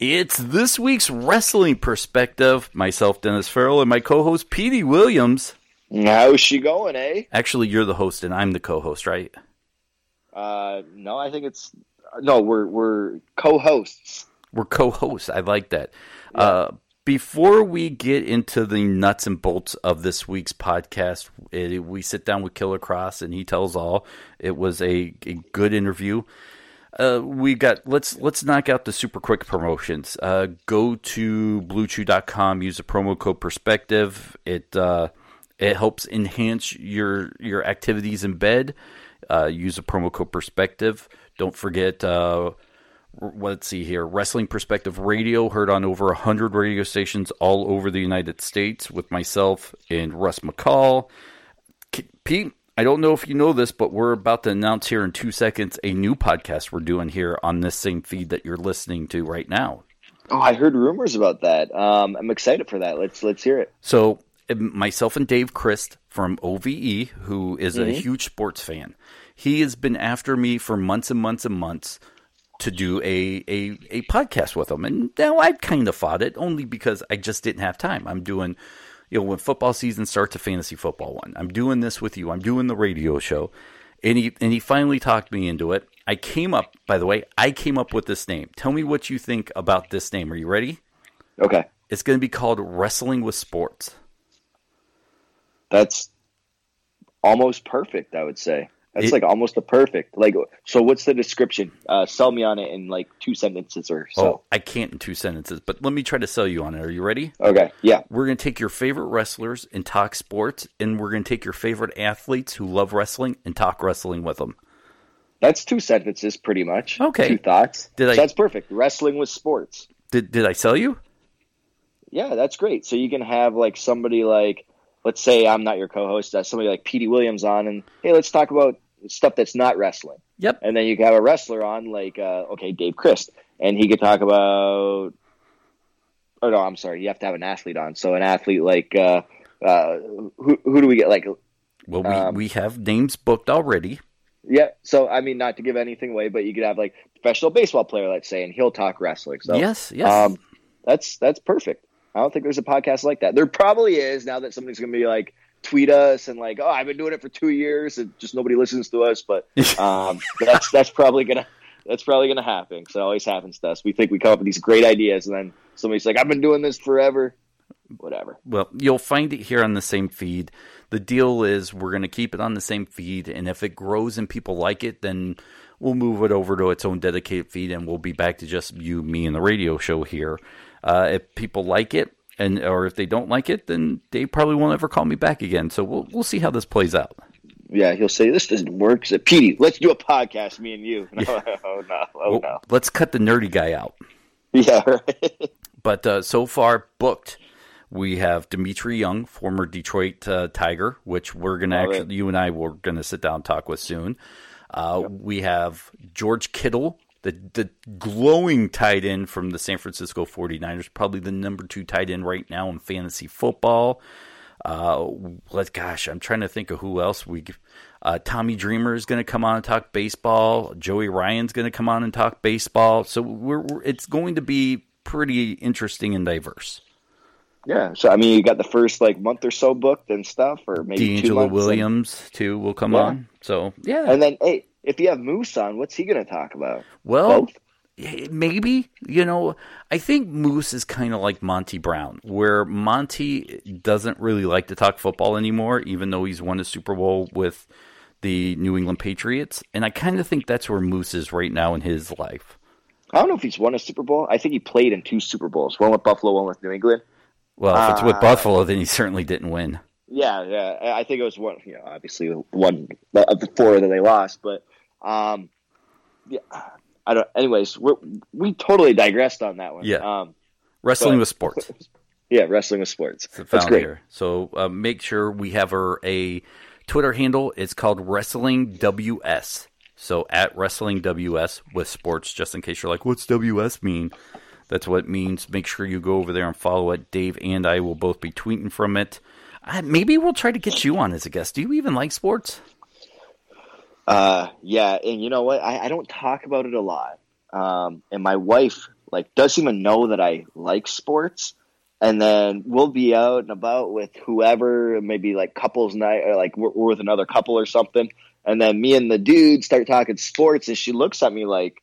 It's this week's wrestling perspective. Myself, Dennis Farrell, and my co-host Petey Williams. How's she going, eh? Actually, you're the host and I'm the co-host, right? Uh, no, I think it's no. We're we're co-hosts. We're co-hosts. I like that. Yeah. Uh, before we get into the nuts and bolts of this week's podcast, it, we sit down with Killer Kross and he tells all. It was a, a good interview. Uh, we got let's let's knock out the super quick promotions. Uh, go to bluechew.com, use the promo code perspective. It uh, it helps enhance your your activities in bed. Uh, use the promo code perspective. Don't forget uh, let's see here wrestling perspective radio heard on over 100 radio stations all over the united states with myself and russ mccall pete I don't know if you know this, but we're about to announce here in two seconds a new podcast we're doing here on this same feed that you're listening to right now. Oh, I heard rumors about that. Um, I'm excited for that. Let's let's hear it. So, um, myself and Dave Crist from OVE, who is mm-hmm. a huge sports fan, he has been after me for months and months and months to do a, a, a podcast with him. And now I've kind of fought it only because I just didn't have time. I'm doing you know, when football season starts, a fantasy football one. I'm doing this with you. I'm doing the radio show. And he, and he finally talked me into it. I came up, by the way, I came up with this name. Tell me what you think about this name. Are you ready? Okay. It's going to be called Wrestling with Sports. That's almost perfect, I would say. That's it, like almost the perfect. Like, so what's the description? Uh, sell me on it in like two sentences or so. Oh, I can't in two sentences, but let me try to sell you on it. Are you ready? Okay. Yeah. We're going to take your favorite wrestlers and talk sports, and we're going to take your favorite athletes who love wrestling and talk wrestling with them. That's two sentences, pretty much. Okay. Two thoughts. Did I? That's perfect. Wrestling with sports. Did Did I sell you? Yeah, that's great. So you can have like somebody like let's say I'm not your co-host, uh, somebody like Petey Williams on, and hey, let's talk about stuff that's not wrestling. Yep. And then you can have a wrestler on, like uh, okay, Dave Crist, and he could talk about. Oh no, I'm sorry. You have to have an athlete on. So an athlete like uh, uh, who who do we get? Like, well, we um, we have names booked already. Yeah. So I mean, not to give anything away, but you could have like professional baseball player, let's say, and he'll talk wrestling. So yes, yes. Um, that's that's perfect. I don't think there's a podcast like that. There probably is now that somebody's going to be like tweet us and like, oh, I've been doing it for two years and just nobody listens to us. But um, that's that's probably gonna that's probably gonna happen. because it always happens to us. We think we come up with these great ideas and then somebody's like, I've been doing this forever. Whatever. Well, you'll find it here on the same feed. The deal is we're going to keep it on the same feed, and if it grows and people like it, then we'll move it over to its own dedicated feed, and we'll be back to just you, me, and the radio show here. Uh, if people like it, and or if they don't like it, then they probably won't ever call me back again. So we'll we'll see how this plays out. Yeah, he'll say this doesn't work. Petey, let's do a podcast, me and you. No, yeah. oh no, oh well, no. Let's cut the nerdy guy out. Yeah, right. but uh, so far booked. We have Dmitri Young, former Detroit uh, Tiger, which we're gonna Love actually, it. you and I were gonna sit down and talk with soon. Uh, yep. We have George Kittle, the the glowing tight end from the San Francisco 49ers, probably the number two tight end right now in fantasy football. Uh, let gosh, I'm trying to think of who else we. Uh, Tommy Dreamer is going to come on and talk baseball. Joey Ryan's going to come on and talk baseball. So we're, we're, it's going to be pretty interesting and diverse. Yeah, so I mean, you got the first like month or so booked and stuff, or maybe DeAngelo Williams and... too will come yeah. on. So yeah, and then hey, if you have Moose on, what's he going to talk about? Well, Both? maybe you know. I think Moose is kind of like Monty Brown, where Monty doesn't really like to talk football anymore, even though he's won a Super Bowl with the New England Patriots, and I kind of think that's where Moose is right now in his life. I don't know if he's won a Super Bowl. I think he played in two Super Bowls, one with Buffalo, one with New England. Well, if it's with uh, Buffalo, then he certainly didn't win. Yeah, yeah. I think it was one. You know, obviously one of the four that they lost, but um, yeah, I don't. Anyways, we we totally digressed on that one. Yeah. Um, Wrestling but- with sports. yeah, wrestling with sports. That's great. here. So uh, make sure we have our a Twitter handle. It's called Wrestling WS. So at Wrestling WS with sports, just in case you're like, what's WS mean? That's what it means. Make sure you go over there and follow it. Dave and I will both be tweeting from it. Uh, maybe we'll try to get you on as a guest. Do you even like sports? Uh, yeah, and you know what? I, I don't talk about it a lot. Um, and my wife like doesn't even know that I like sports. And then we'll be out and about with whoever, maybe like couples night, or like we're, we're with another couple or something. And then me and the dude start talking sports, and she looks at me like, "H-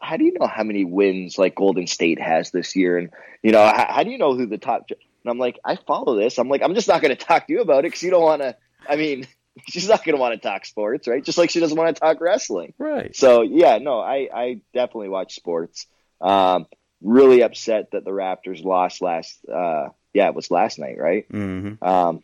"How do you know how many wins like Golden State has this year?" And you know, how, how do you know who the top? And I'm like, I follow this. I'm like, I'm just not going to talk to you about it because you don't want to. I mean, she's not going to want to talk sports, right? Just like she doesn't want to talk wrestling. Right. So yeah, no, I I definitely watch sports. Um, really upset that the Raptors lost last. Uh, yeah, it was last night, right? hmm Um,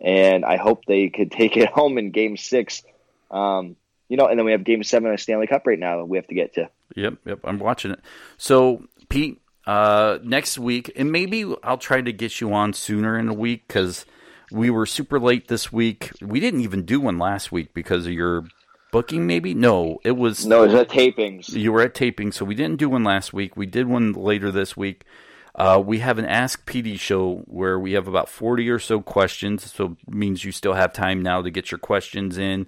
and I hope they could take it home in Game Six. Um, you know, and then we have Game Seven of the Stanley Cup right now. that We have to get to. Yep, yep. I'm watching it. So, Pete, uh, next week, and maybe I'll try to get you on sooner in a week because we were super late this week. We didn't even do one last week because of your booking. Maybe no, it was No, is that tapings? you were at taping, so we didn't do one last week. We did one later this week. Uh, we have an Ask PD show where we have about 40 or so questions, so it means you still have time now to get your questions in,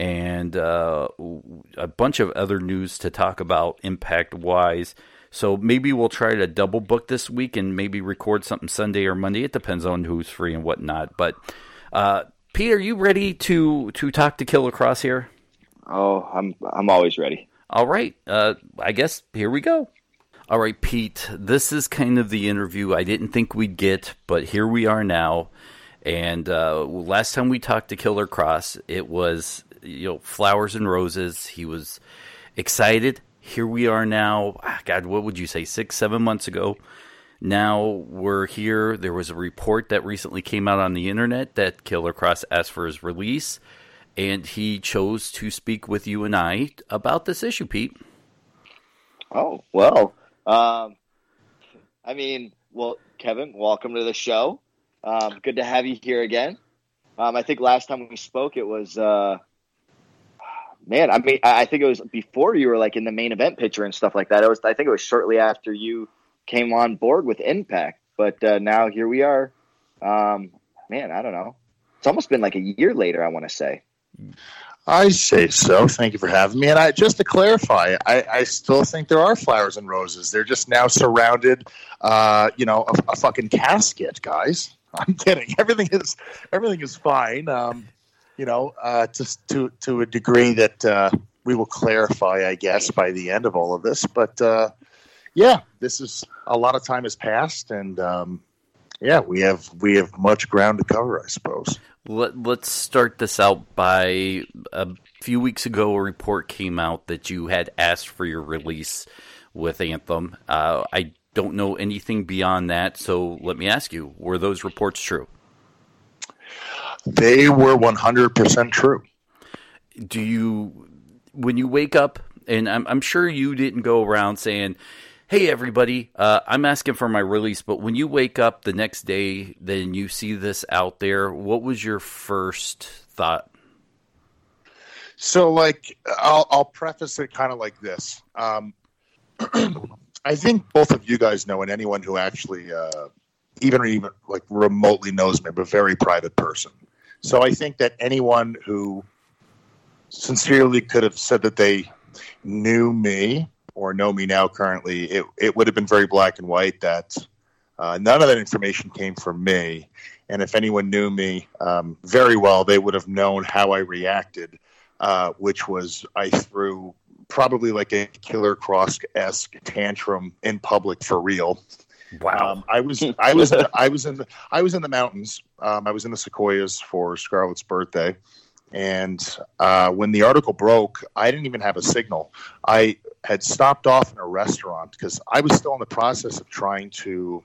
and uh, a bunch of other news to talk about impact wise. So maybe we'll try to double book this week and maybe record something Sunday or Monday. It depends on who's free and whatnot. But uh, Pete, are you ready to to talk to Killer Kross here? Oh, I'm I'm always ready. All right. Uh, I guess here we go. All right, Pete. This is kind of the interview I didn't think we'd get, but here we are now. And uh, last time we talked to Killer Kross, it was you know flowers and roses. He was excited. Here we are now. ah, God, what would you say? Six, seven months ago. Now we're here. There was a report that recently came out on the internet that Killer Kross asked for his release, and he chose to speak with you and I about this issue, Pete. Oh well, um, I mean, well, Kevin, welcome to the show. Um, good to have you here again. Um, I think last time we spoke, it was uh, man. I mean, I think it was before you were like in the main event picture and stuff like that. It was, I think, it was shortly after you came on board with Impact. But uh, now here we are. Um, man, I don't know. It's almost been like a year later. I want to say. I say so. Thank you for having me. And I just to clarify, I, I still think there are flowers and roses. They're just now surrounded, uh, you know, a, a fucking casket, guys. I'm kidding. Everything is everything is fine. Um, you know, uh, just to to a degree that uh, we will clarify, I guess, by the end of all of this. But uh, yeah, this is a lot of time has passed, and um, yeah, we have we have much ground to cover, I suppose. Let, let's start this out by a few weeks ago. A report came out that you had asked for your release with Anthem. Uh, I don't know anything beyond that, so let me ask you: Were those reports true? They were 100% true. Do you, when you wake up, and I'm, I'm sure you didn't go around saying, "Hey, everybody, uh, I'm asking for my release," but when you wake up the next day, then you see this out there. What was your first thought? So, like, I'll, I'll preface it kind of like this. Um, I think both of you guys know, and anyone who actually, uh, even even like remotely knows me, I'm a very private person. So I think that anyone who sincerely could have said that they knew me or know me now currently, it, it would have been very black and white that uh, none of that information came from me. And if anyone knew me um, very well, they would have known how I reacted, uh, which was I threw probably like a Killer Kross esque tantrum in public for real. Wow. Um, I was I was I was in the I was in the mountains. Um, I was in the sequoias for Scarlett's birthday, and uh, when the article broke, I didn't even have a signal. I had stopped off in a restaurant because I was still in the process of trying to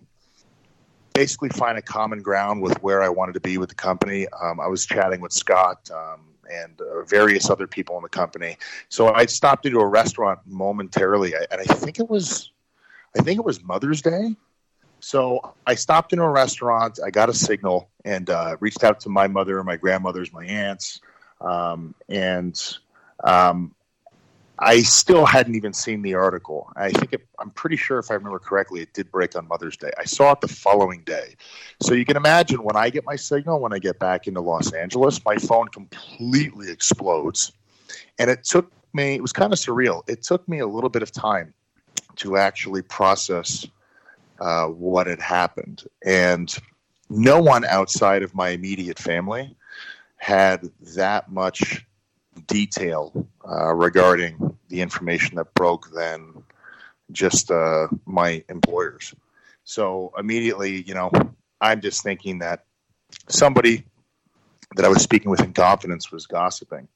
basically find a common ground with where I wanted to be with the company. Um, I was chatting with Scott um, and uh, various other people in the company. So I stopped into a restaurant momentarily, and I think it was, I think it was Mother's Day. So I stopped in a restaurant. I got a signal and uh, reached out to my mother, my grandmothers, my aunts, um, and um, I still hadn't even seen the article. I think it, I'm pretty sure, if I remember correctly, it did break on Mother's Day. I saw it the following day. So you can imagine when I get my signal, when I get back into Los Angeles, my phone completely explodes. And it took me, it was kind of surreal. It took me a little bit of time to actually process uh, what had happened. And no one outside of my immediate family had that much detail uh, regarding the information that broke than just uh, my employers. So immediately, you know, I'm just thinking that somebody that I was speaking with in confidence was gossiping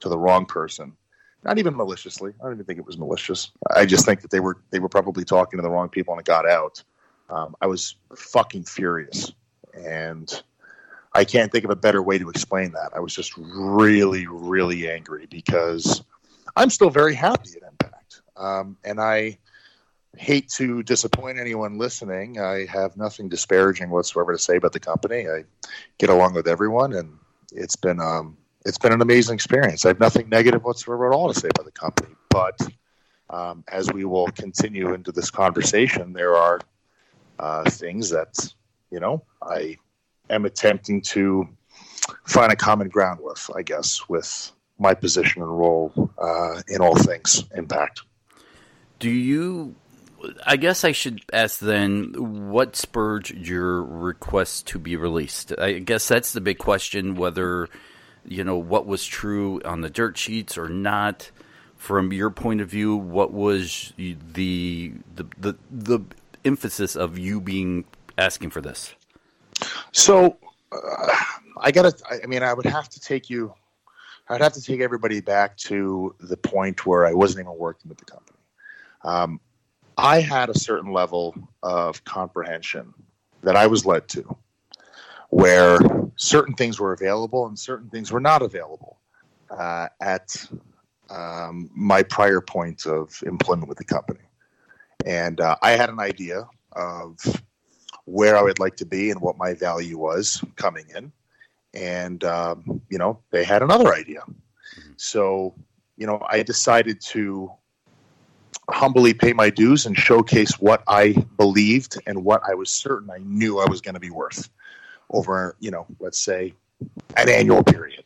to the wrong person. Not even maliciously. I don't even think it was malicious. I just think that they were they were probably talking to the wrong people and it got out. Um, I was fucking furious, and I can't think of a better way to explain that. I was just really, really angry because I'm still very happy at Impact. Um, and I hate to disappoint anyone listening. I have nothing disparaging whatsoever to say about the company. I get along with everyone, and it's been um, it's been an amazing experience. I have nothing negative whatsoever at all to say about the company. But um, as we will continue into this conversation, there are uh, things that you know I am attempting to find a common ground with, I guess, with my position and role uh, in all things impact. Do you? I guess I should ask then what spurred your request to be released? I guess that's the big question whether, you know, what was true on the dirt sheets or not. From your point of view, what was the the the, the emphasis of you being asking for this? So uh, I gotta. I mean, I would have to take you. I'd have to take everybody back to the point where I wasn't even working with the company. Um, I had a certain level of comprehension that I was led to, where certain things were available and certain things were not available uh, at um, my prior point of employment with the company. And uh, I had an idea of where I would like to be and what my value was coming in. And, um, you know, they had another idea. So, you know, I decided to humbly pay my dues and showcase what I believed and what I was certain I knew I was going to be worth over, you know, let's say an annual period.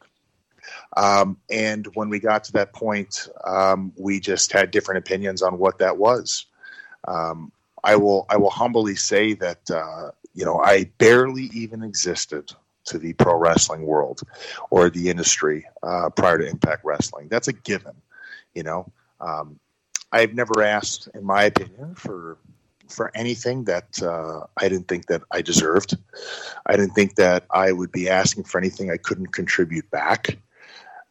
Um, and when we got to that point, um, we just had different opinions on what that was. Um, I will I will humbly say that uh, you know I barely even existed to the pro wrestling world or the industry uh, prior to Impact Wrestling. That's a given. You know, um, I've never asked, in my opinion, for for anything that uh, I didn't think that I deserved. I didn't think that I would be asking for anything I couldn't contribute back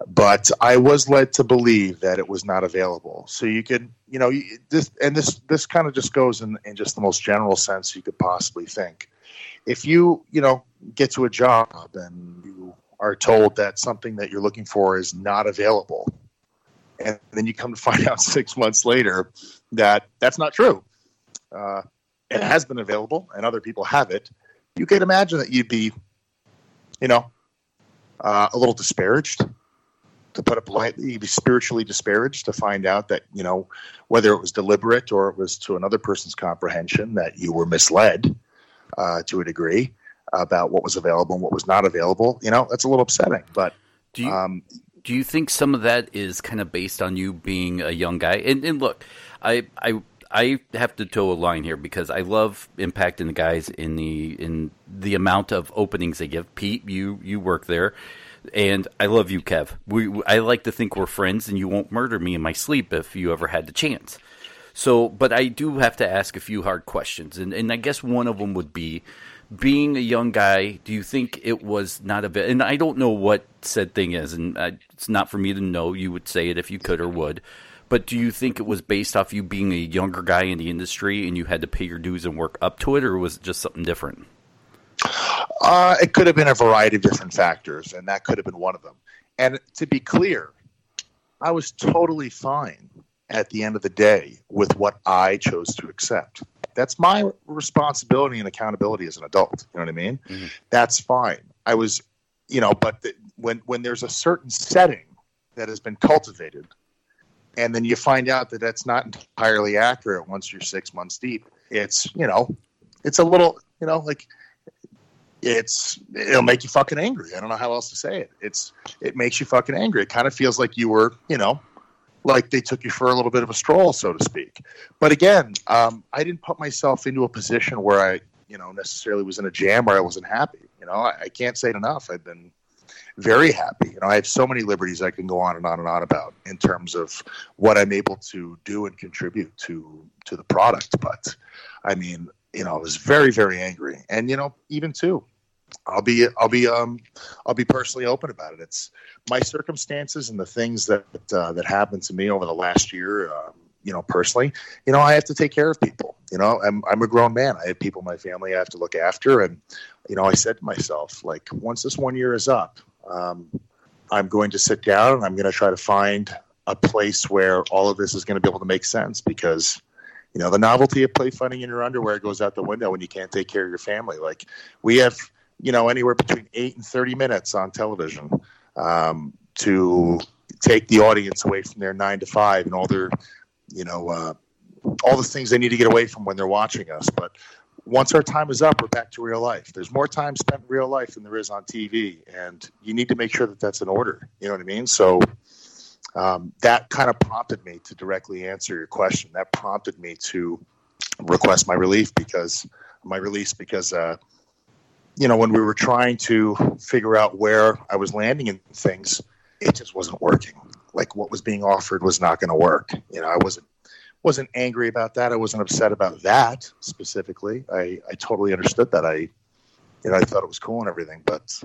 but I was led to believe that it was not available. So you could, you know, this and this this kind of just goes in, in just the most general sense you could possibly think. If you, you know, get to a job and you are told that something that you're looking for is not available, and then you come to find out six months later that that's not true. Uh, it has been available, and other people have it. You could imagine that you'd be, you know, uh, a little disparaged to put it politely, you'd be spiritually disparaged to find out that, you know, whether it was deliberate or it was to another person's comprehension that you were misled uh, to a degree about what was available and what was not available, you know, that's a little upsetting. But do you, um, do you think some of that is kind of based on you being a young guy? And, and look, I, I, I have to toe a line here because I love impacting the guys in the in the amount of openings they give. Pete, you you work there and I love you, Kev. We, I like to think we're friends, and you won't murder me in my sleep if you ever had the chance. So, but I do have to ask a few hard questions, and, and I guess one of them would be, being a young guy, do you think it was not a bit? And I don't know what said thing is, and I, it's not for me to know. You would say it if you could or would. But do you think it was based off you being a younger guy in the industry and you had to pay your dues and work up to it, or was it just something different? Uh, it could have been a variety of different factors, and that could have been one of them. And to be clear, I was totally fine at the end of the day with what I chose to accept. That's my responsibility and accountability as an adult. You know what I mean? Mm-hmm. That's fine. I was, you know, but the, when when there's a certain setting that has been cultivated, and then you find out that that's not entirely accurate once you're six months deep, it's you know, it's a little, you know, like it's it'll make you fucking angry. I don't know how else to say it. It's it makes you fucking angry. It kind of feels like you were, you know, like they took you for a little bit of a stroll, so to speak. But again, um, I didn't put myself into a position where I, you know, necessarily was in a jam where I wasn't happy. You know, I, I can't say it enough. I've been very happy. You know, I have so many liberties I can go on and on and on about in terms of what I'm able to do and contribute to to the product. But I mean, you know, I was very, very angry, and you know, even too, I'll be, I'll be, um, I'll be personally open about it. It's my circumstances and the things that uh, that happened to me over the last year. Um, you know, personally, you know, I have to take care of people. You know, I'm I'm a grown man. I have people in my family I have to look after, and you know, I said to myself, like, once this one year is up, um, I'm going to sit down and I'm going to try to find a place where all of this is going to be able to make sense because you know the novelty of play fighting in your underwear goes out the window when you can't take care of your family. Like we have you know anywhere between 8 and 30 minutes on television um, to take the audience away from their 9 to 5 and all their you know uh, all the things they need to get away from when they're watching us. But once our time is up, we're back to real life. There's more time spent in real life than there is on TV, and you need to make sure that that's in order. You know what I mean? So um, that kind of prompted me to directly answer your question. That prompted me to request my relief because my release because uh, you know when we were trying to figure out where I was landing in things, it just wasn't working. Like what was being offered was not going to work. You know, I wasn't wasn't angry about that. I wasn't upset about that specifically. I, I totally understood that. I, you know, I thought it was cool and everything, but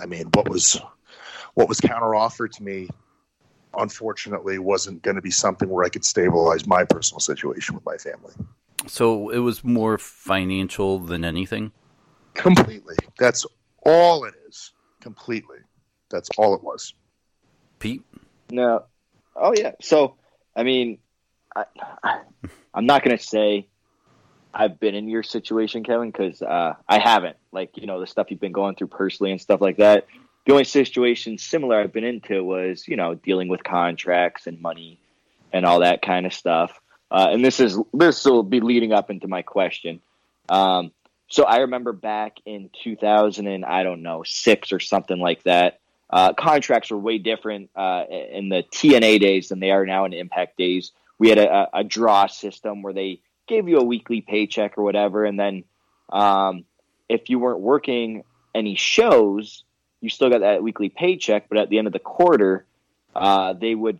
I mean, what was, what was counter offered to me, unfortunately, wasn't going to be something where I could stabilize my personal situation with my family. So it was more financial than anything. Completely. That's all it is. Completely. That's all it was. Pete. No. Oh yeah. So I mean, I, am not going to say I've been in your situation, Kevin, because uh, I haven't. Like, you know, the stuff you've been going through personally and stuff like that. The only situation similar I've been into was, you know, dealing with contracts and money and all that kind of stuff. Uh, and this is this will be leading up into my question. Um, so I remember back in 2000 and I don't know six or something like that. Uh, contracts were way different uh, in the TNA days than they are now in Impact days we had a, a draw system where they gave you a weekly paycheck or whatever, and then um, if you weren't working any shows, you still got that weekly paycheck. But at the end of the quarter, uh, they would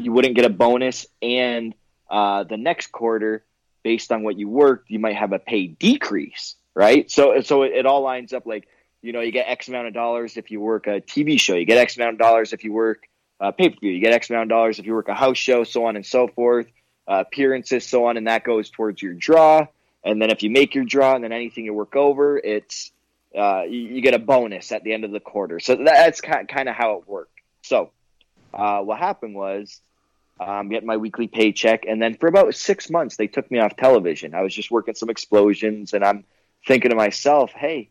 you wouldn't get a bonus, and uh, the next quarter, based on what you worked, you might have a pay decrease, right? So so it, it all lines up like you know you get X amount of dollars if you work a TV show, you get X amount of dollars if you work uh, pay per view. You get X amount of dollars if you work a house show, so on and so forth, uh, appearances, so on, and that goes towards your draw. And then if you make your draw, and then anything you work over, it's uh, you, you, get a bonus at the end of the quarter. So that's kind of how it worked. So uh, what happened was I'm getting my weekly paycheck, and then for about six months they took me off television. I was just working some Xplosions, and I'm thinking to myself, hey.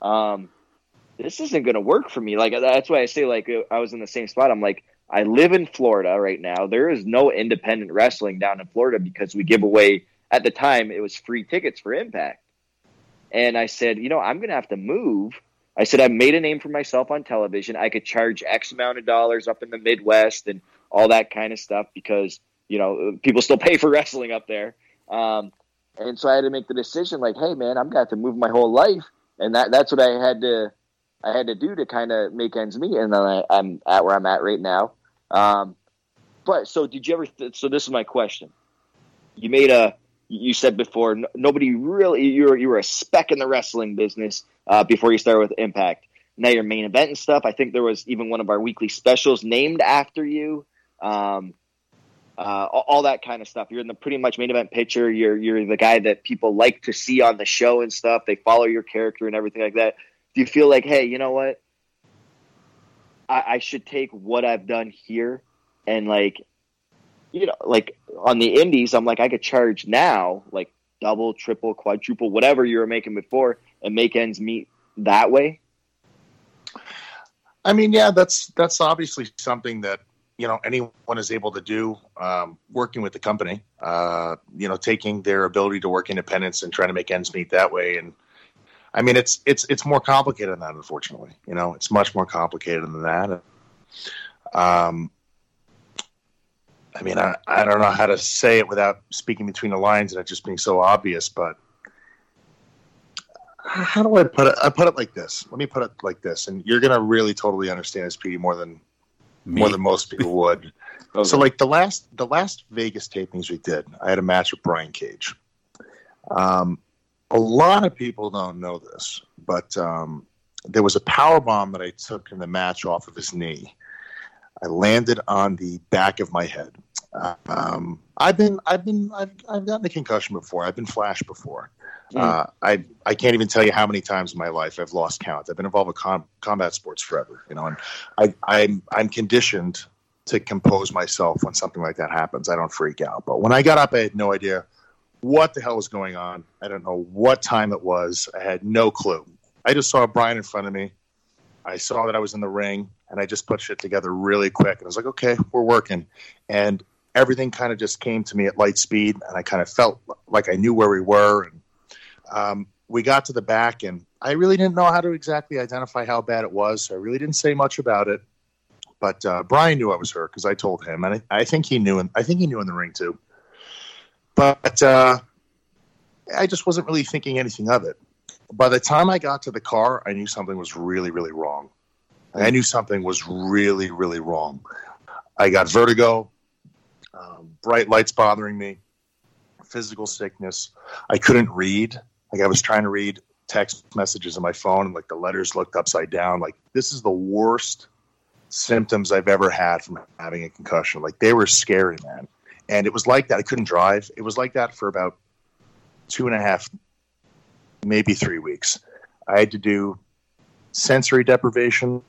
Um, this isn't going to work for me. Like that's why I say like I was in the same spot. I'm like I live in Florida right now. There is no independent wrestling down in Florida because we give away at the time it was free tickets for Impact. And I said, you know, I'm going to have to move. I said I made a name for myself on television. I could charge X amount of dollars up in the Midwest and all that kind of stuff because you know people still pay for wrestling up there. Um, and so I had to make the decision, like, hey man, I'm going to have to move my whole life, and that that's what I had to I had to do to kind of make ends meet, and then I, am at where I'm at right now. Um, but so, did you ever? Th- so this is my question. You made a. You said before n- nobody really you were you were a speck in the wrestling business uh, before you started with Impact. Now your main event and stuff. I think there was even one of our weekly specials named after you. Um, uh, all, all, that kind of stuff. You're in the pretty much main event picture. You're you're the guy that people like to see on the show and stuff. They follow your character and everything like that you feel like, hey, you know what? I, I should take what I've done here and like, you know, like on the indies, I'm like I could charge now like double, triple, quadruple, whatever you were making before, and make ends meet that way. I mean, yeah, that's that's obviously something that you know anyone is able to do um, working with the company. Uh, you know, taking their ability to work independence and trying to make ends meet that way. And I mean, it's it's it's more complicated than that. Unfortunately, you know, it's much more complicated than that. Um, I mean, I, I don't know how to say it without speaking between the lines and it just being so obvious, but how do I put it? I put it like this. Let me put it like this, and you're gonna really totally understand this, Petey, more than Me. more than most people would. okay. So, like the last the last Vegas tapings we did, I had a match with Brian Cage. Um, a lot of people don't know this, but um, there was a power bomb that I took in the match off of his knee. I landed on the back of my head. Um, I've been, I've been, I've, I've gotten a concussion before. I've been flashed before. Mm. Uh, I, I can't even tell you how many times in my life I've lost count. I've been involved with com- combat sports forever, you know, and I, I'm, I'm conditioned to compose myself when something like that happens. I don't freak out. But when I got up, I had no idea what the hell was going on. I don't know what time it was. I had no clue. I just saw Brian in front of me. I saw that I was in the ring, and I just put shit together really quick. And I was like, okay, we're working. And everything kind of just came to me at light speed, and I kind of felt like I knew where we were. And um, we got to the back, and I really didn't know how to exactly identify how bad it was. So I really didn't say much about it. But uh, Brian knew I was hurt because I told him, and I, I, think he knew. In, I think he knew in the ring too. But uh, I just wasn't really thinking anything of it. By the time I got to the car, I knew something was really, really wrong. I knew something was really, really wrong. I got vertigo um, bright lights bothering me, physical sickness. I couldn't read. Like I was trying to read text messages on my phone, and like the letters looked upside down. Like this is the worst symptoms I've ever had from having a concussion. Like they were scary, man. And it was like that. I couldn't drive. It was like that for about two and a half, maybe three weeks. I had to do sensory deprivation.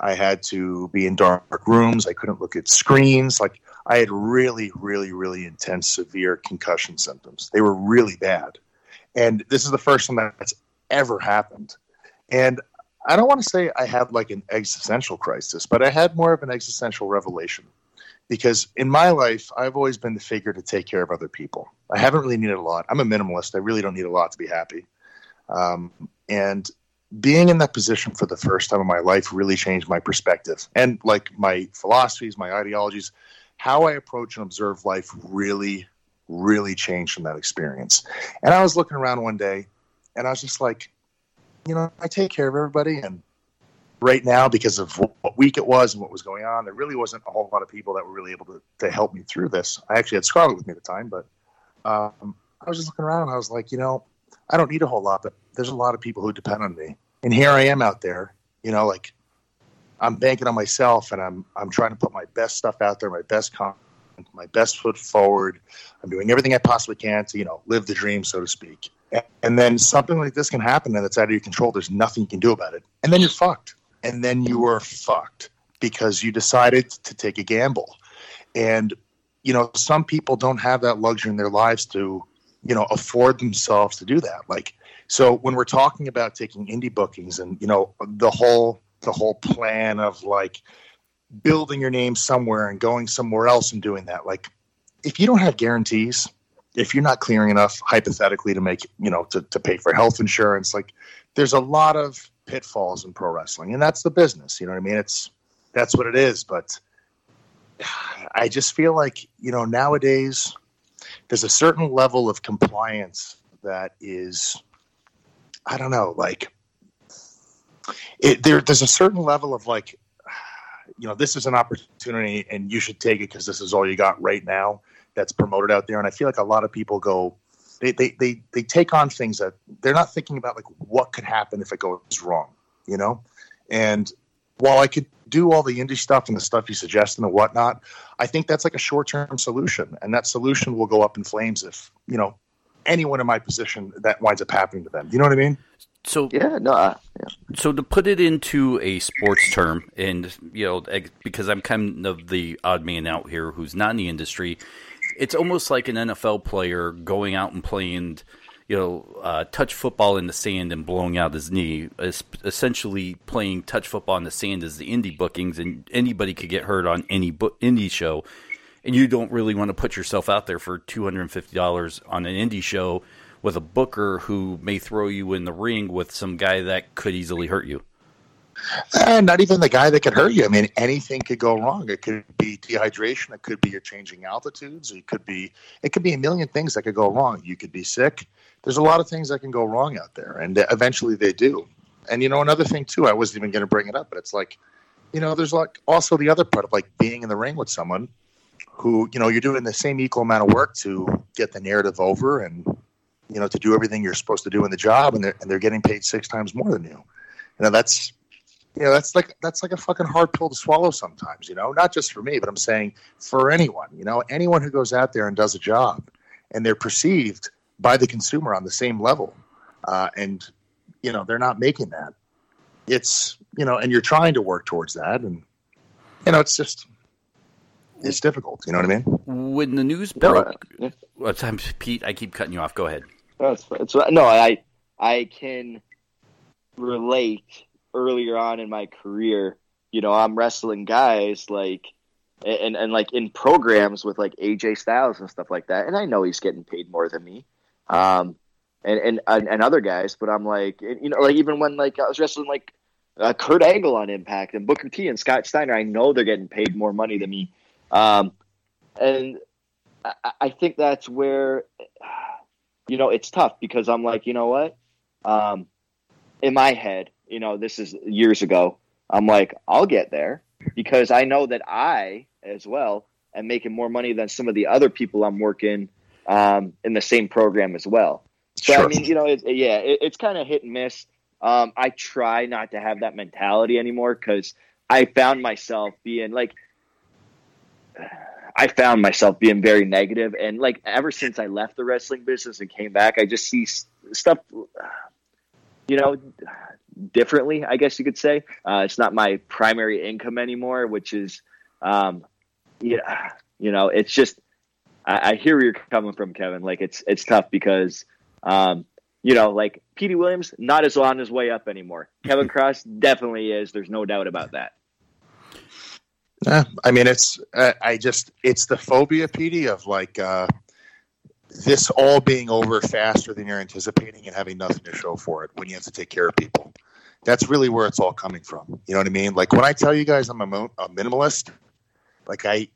I had to be in dark rooms. I couldn't look at screens. Like I had really, really, really intense, severe concussion symptoms. They were really bad. And this is the first time that's ever happened. And I don't want to say I had like an existential crisis, but I had more of an existential revelation. Because in my life, I've always been the figure to take care of other people. I haven't really needed a lot. I'm a minimalist. I really don't need a lot to be happy. Um, and being in that position for the first time in my life really changed my perspective and like my philosophies, my ideologies how I approach and observe life really, really changed from that experience. And I was looking around one day and I was just like, you know, I take care of everybody. And right now, because of what week it was and what was going on, there really wasn't a whole lot of people that were really able to, to help me through this. I actually had Scarlett with me at the time, but um, I was just looking around and I was like, you know, I don't need a whole lot, but there's a lot of people who depend on me. And here I am out there, you know, like I'm banking on myself and I'm I'm trying to put my best stuff out there, my best content, my best foot forward. I'm doing everything I possibly can to, you know, live the dream, so to speak. And then something like this can happen and it's out of your control. There's nothing you can do about it. And then you're fucked. And then you are fucked because you decided to take a gamble. And, you know, some people don't have that luxury in their lives to, you know, afford themselves to do that. Like, so when we're talking about taking indie bookings and, you know, the whole the whole plan of like building your name somewhere and going somewhere else and doing that. Like, if you don't have guarantees, if you're not clearing enough hypothetically to make, you know, to, to pay for health insurance, like there's a lot of pitfalls in pro wrestling and that's the business. You know what I mean? It's, that's what it is. But I just feel like, you know, nowadays there's a certain level of compliance that is, I don't know, like it, there, there's a certain level of like, you know, this is an opportunity and you should take it because this is all you got right now that's promoted out there. And I feel like a lot of people go, they, they, they, they take on things that they're not thinking about like what could happen if it goes wrong, you know? And while I could do all the indie stuff and the stuff you suggest and the whatnot, I think that's like a short term solution. And that solution will go up in flames if, you know, anyone in my position that winds up happening to them. You know what I mean? So yeah, no, uh, yeah. So to put it into a sports term, and you know, because I'm kind of the odd man out here who's not in the industry, it's almost like an NFL player going out and playing, you know, uh, touch football in the sand and blowing out his knee. essentially, playing touch football in the sand is the indie bookings, and anybody could get hurt on any bo- indie show, and you don't really want to put yourself out there for two hundred and fifty dollars on an indie show with a booker who may throw you in the ring with some guy that could easily hurt you. And not even the guy that could hurt you. I mean, anything could go wrong. It could be dehydration. It could be you're changing altitudes. It could be it could be a million things that could go wrong. You could be sick. There's a lot of things that can go wrong out there, and eventually they do. And you know, another thing too. I wasn't even going to bring it up, but it's like, you know, there's like also the other part of like being in the ring with someone who you know you're doing the same equal amount of work to get the narrative over and you know, to do everything you're supposed to do in the job, and they're and they're getting paid six times more than you. You know, that's you know, that's like that's like a fucking hard pill to swallow sometimes. You know, not just for me, but I'm saying for anyone. You know, anyone who goes out there and does a job, and they're perceived by the consumer on the same level, uh, and you know they're not making that. It's you know, and you're trying to work towards that, and you know, it's just it's difficult. You know what I mean? When the news broke, no, uh, Pete, I keep cutting you off. Go ahead. That's it's, no, I I can relate earlier on in my career. You know, I'm wrestling guys like and and like in programs with like AJ Styles and stuff like that, and I know he's getting paid more than me, um, and and and other guys, but I'm like, you know, like even when like I was wrestling like uh, Kurt Angle on Impact and Booker T and Scott Steiner, I know they're getting paid more money than me, um, and I, I think that's where you know, it's tough because I'm like, you know what? Um, in my head, you know, this is years ago. I'm like, I'll get there because I know that I, as well, am making more money than some of the other people I'm working um, in the same program as well. So sure. I mean, you know, it, yeah, it, it's kind of hit and miss. Um, I try not to have that mentality anymore because I found myself being like I found myself being very negative, and like ever since I left the wrestling business and came back, I just see stuff, you know, differently. I guess you could say uh, it's not my primary income anymore, which is, um, yeah, you know, it's just I, I hear where you're coming from, Kevin. Like it's it's tough because. Um, you know, like Petey Williams, not as on his way up anymore. Kevin Kross definitely is. There's no doubt about that. Yeah, I mean, it's uh, I just it's the phobia, Petey, of like uh, this all being over faster than you're anticipating and having nothing to show for it when you have to take care of people. That's really where it's all coming from. You know what I mean? Like when I tell you guys I'm a, mo- a minimalist, like I,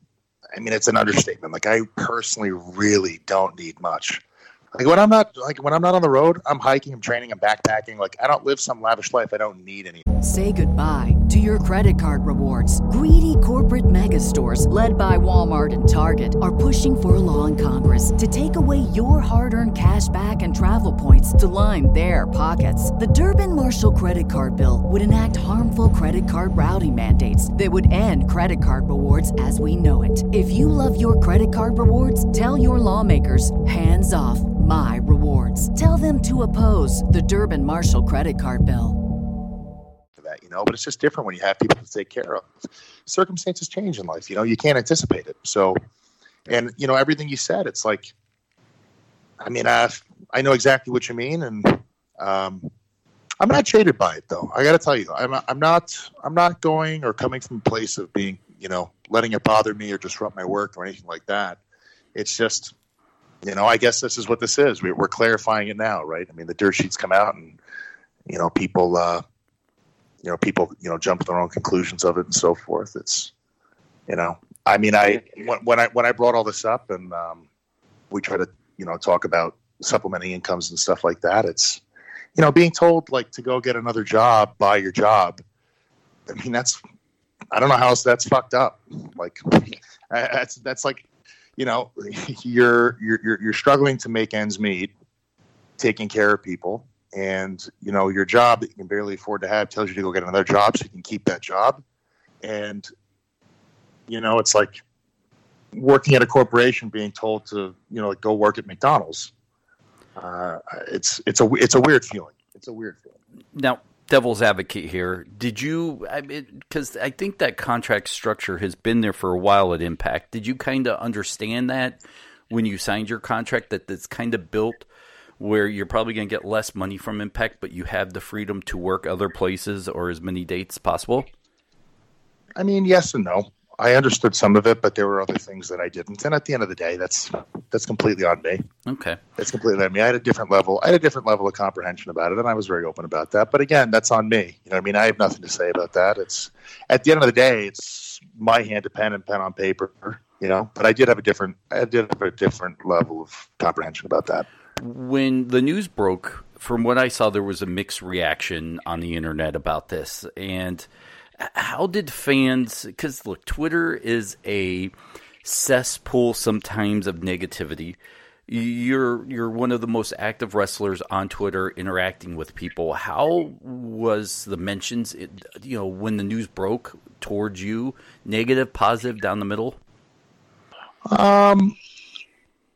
I mean it's an understatement. Like I personally really don't need much. Like when I'm not like when I'm not on the road, I'm hiking, I'm training, I'm backpacking. Like I don't live some lavish life. I don't need any. Say goodbye to your credit card rewards. Greedy corporate mega stores, led by Walmart and Target, are pushing for a law in Congress to take away your hard-earned cash back and travel points to line their pockets. The Durbin Marshall credit card bill would enact harmful credit card routing mandates that would end credit card rewards as we know it. If you love your credit card rewards, tell your lawmakers hands off my rewards. Tell them to oppose the Durbin Marshall credit card bill. That, you know, but it's just different when you have people to take care of. Circumstances change in life, you know, you can't anticipate it. So, and, you know, everything you said, it's like, I mean, I, I know exactly what you mean. And, um, I'm not jaded by it though. I got to tell you, I'm, I'm not, I'm not going or coming from a place of being, you know, letting it bother me or disrupt my work or anything like that. It's just, you know, I guess this is what this is. We, are clarifying it now, right? I mean, the dirt sheets come out, and you know, people, uh, you know, people, you know, jump to their own conclusions of it and so forth. It's, you know, I mean, I when, I when I brought all this up, and um, we try to, you know, talk about supplementing incomes and stuff like that. It's, you know, being told like to go get another job, buy your job. I mean, that's, I don't know how else that's fucked up. Like, that's that's like you know, you're you're you're struggling to make ends meet, taking care of people, and you know your job that you can barely afford to have tells you to go get another job so you can keep that job, and you know it's like working at a corporation being told to you know like, go work at McDonald's. Uh, it's it's a it's a weird feeling. It's a weird feeling. Now, devil's advocate here. Did you? I because I think that contract structure has been there for a while at Impact. Did you kind of understand that when you signed your contract that it's kind of built where you're probably going to get less money from Impact, but you have the freedom to work other places or as many dates possible? I mean, yes and no. I understood some of it, but there were other things that I didn't. And at the end of the day, that's that's completely on me. Okay, that's completely on me. I had a different level. I had a different level of comprehension about it, and I was very open about that. But again, that's on me. You know, I mean, I have nothing to say about that. It's at the end of the day, it's my hand to pen and pen on paper. You know, but I did have a different. I did have a different level of comprehension about that. When the news broke, from what I saw, there was a mixed reaction on the internet about this, and how did fans? Because look, Twitter is a cesspool sometimes of negativity. You're you're one of the most active wrestlers on Twitter, interacting with people. How was the mentions? You know, when the news broke towards you, negative, positive, down the middle. Um,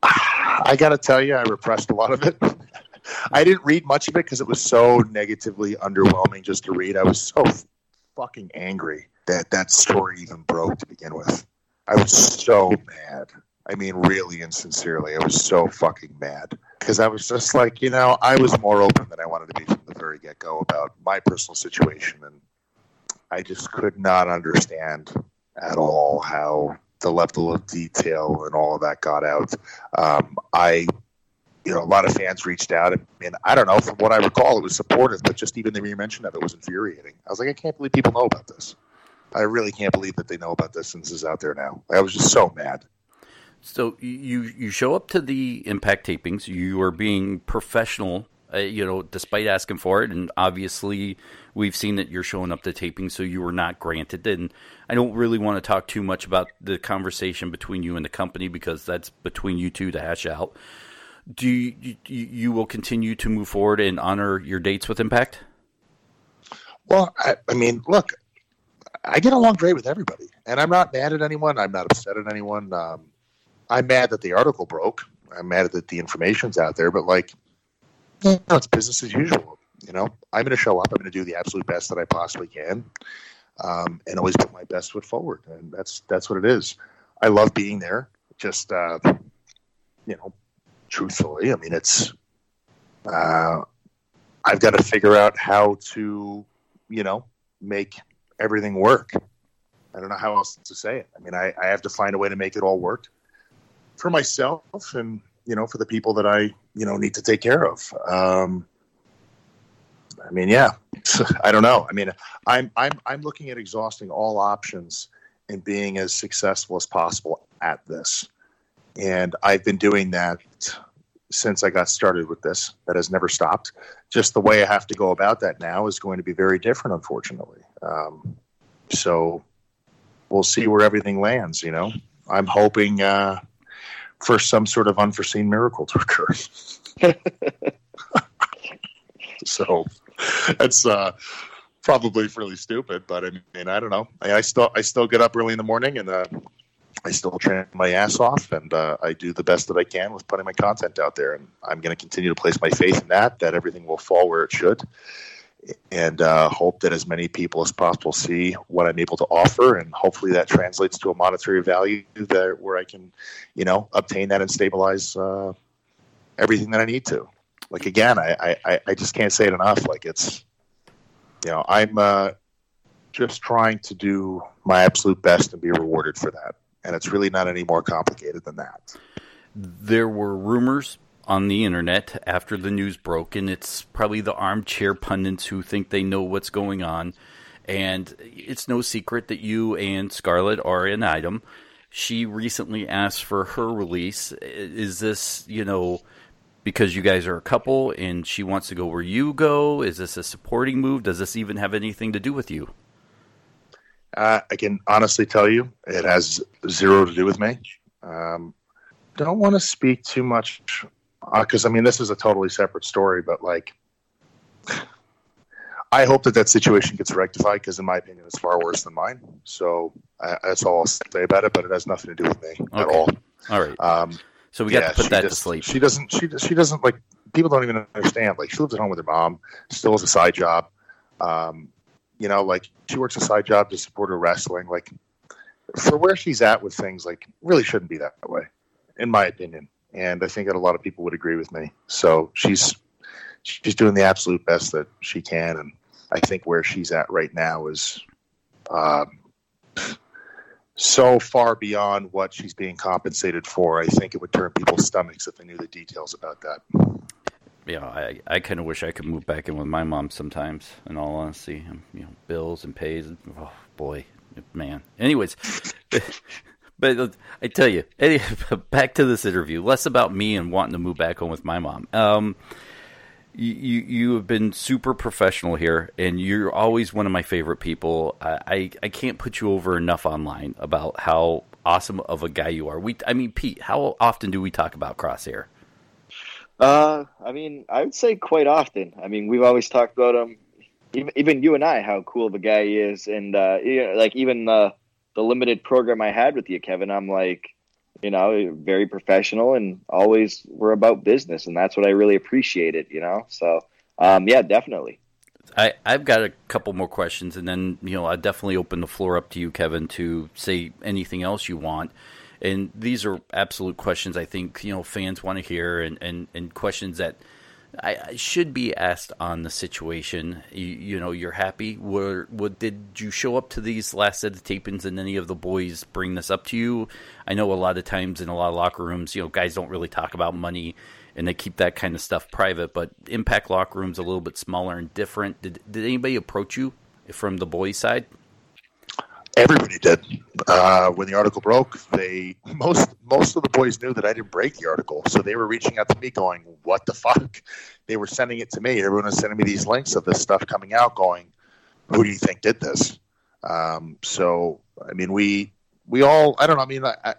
I got to tell you, I repressed a lot of it. I didn't read much of it because it was so negatively underwhelming just to read. I was so fucking angry that that story even broke to begin with. I was so mad. I mean, really and sincerely, I was so fucking mad because I was just like, you know, I was more open than I wanted to be from the very get go about my personal situation, and I just could not understand at all how the level of detail and all of that got out. Um, I you know, a lot of fans reached out, and, I don't know. From what I recall, it was supportive, but just even the mere mention of it was infuriating. I was like, I can't believe people know about this. I really can't believe that they know about this this is out there now. I was just so mad. So you you show up to the Impact tapings. You are being professional, uh, you know, despite asking for it, and obviously we've seen that you're showing up to tapings, so you were not granted. And I don't really want to talk too much about the conversation between you and the company because that's between you two to hash out do you, you, you will continue to move forward and honor your dates with Impact? Well, I, I, mean, look, I get along great with everybody, and I'm not mad at anyone. I'm not upset at anyone. Um, I'm mad that the article broke. I'm mad that the information's out there, but like, you know, it's business as usual. You know, I'm going to show up. I'm going to do the absolute best that I possibly can, um, and always put my best foot forward. And that's that's what it is. I love being there. Just uh, you know, truthfully. I mean, it's uh, I've got to figure out how to, you know, make everything work. I don't know how else to say it. I mean, I, I have to find a way to make it all work for myself and you know for the people that I you know need to take care of. Um, I mean, yeah, I don't know. I mean, I'm I'm I'm looking at exhausting all options and being as successful as possible at this. And I've been doing that since I got started with this. That has never stopped. Just the way I have to go about that now is going to be very different, unfortunately. Um, so we'll see where everything lands. You know, I'm hoping uh, for some sort of unforeseen miracle to occur. so that's uh, probably really stupid, but I mean, I don't know. I, I, still I still get up early in the morning and uh, I still train my ass off, and uh, I do the best that I can with putting my content out there. And I'm going to continue to place my faith in that that everything will fall where it should, and uh, hope that as many people as possible see what I'm able to offer, and hopefully that translates to a monetary value that where I can, you know, obtain that and stabilize uh, everything that I need to. Like again, I, I I just can't say it enough. Like it's, you know, I'm uh, just trying to do my absolute best and be rewarded for that and it's really not any more complicated than that. There were rumors on the internet after the news broke, and it's probably the armchair pundits who think they know what's going on. And it's no secret that you and Scarlett are an item. She recently asked for her release. Is this, you know, because you guys are a couple and she wants to go where you go? Is this a supporting move? Does this even have anything to do with you? Uh, I can honestly tell you it has zero to do with me. Um, don't want to speak too much because uh, I mean this is a totally separate story, but like I hope that that situation gets rectified because in my opinion it's far worse than mine. So uh, that's all I'll say about it. But it has nothing to do with me okay. at all. All right. Um, so we got yeah, to put that just, to sleep. She doesn't. She she doesn't like people don't even understand. Like she lives at home with her mom, still has a side job. Um, you know, like she works a side job to support her wrestling. Like for where she's at with things, like really shouldn't be that way, in my opinion. And I think that a lot of people would agree with me. So she's she's doing the absolute best that she can, and I think where she's at right now is um, so far beyond what she's being compensated for. I think it would turn people's stomachs if they knew the details about that. Yeah, I I kind of wish I could move back in with my mom sometimes. In all honesty, you know, bills and pays. Oh boy, man. Anyways. But I tell you, back to this interview. Less about me and wanting to move back home with my mom. Um, you you have been super professional here, and you're always one of my favorite people. I, I, I can't put you over enough online about how awesome of a guy you are. We, I mean, Pete, how often do we talk about Crosshair? Uh, I mean, I would say quite often. I mean, we've always talked about him. Even, even you and I, how cool the guy is, and uh, you know, like even the the limited program I had with you, Kevin, I'm like, you know, very professional and always we're about business. And that's what I really appreciated, you know? So, um, yeah, definitely. I, I've got a couple more questions, and then you know I definitely open the floor up to you, Kevin, to say anything else you want. And these are absolute questions I think you know fans want to hear, and, and, and questions that I, I, should be asked on the situation. You, you know, you're happy. Were, what did you show up to these last set of tapings, and any of the boys bring this up to you? I know a lot of times in a lot of locker rooms, you know, guys don't really talk about money, and they keep that kind of stuff private. But Impact locker rooms a little bit smaller and different. Did did anybody approach you from the boys' side? Everybody did. Uh, when the article broke, they most most of the boys knew that I didn't break the article, so they were reaching out to me, going, "What the fuck?" They were sending it to me. Everyone was sending me these links of this stuff coming out, going, "Who do you think did this?" Um, so, I mean, we we all I don't know. I mean, I, I,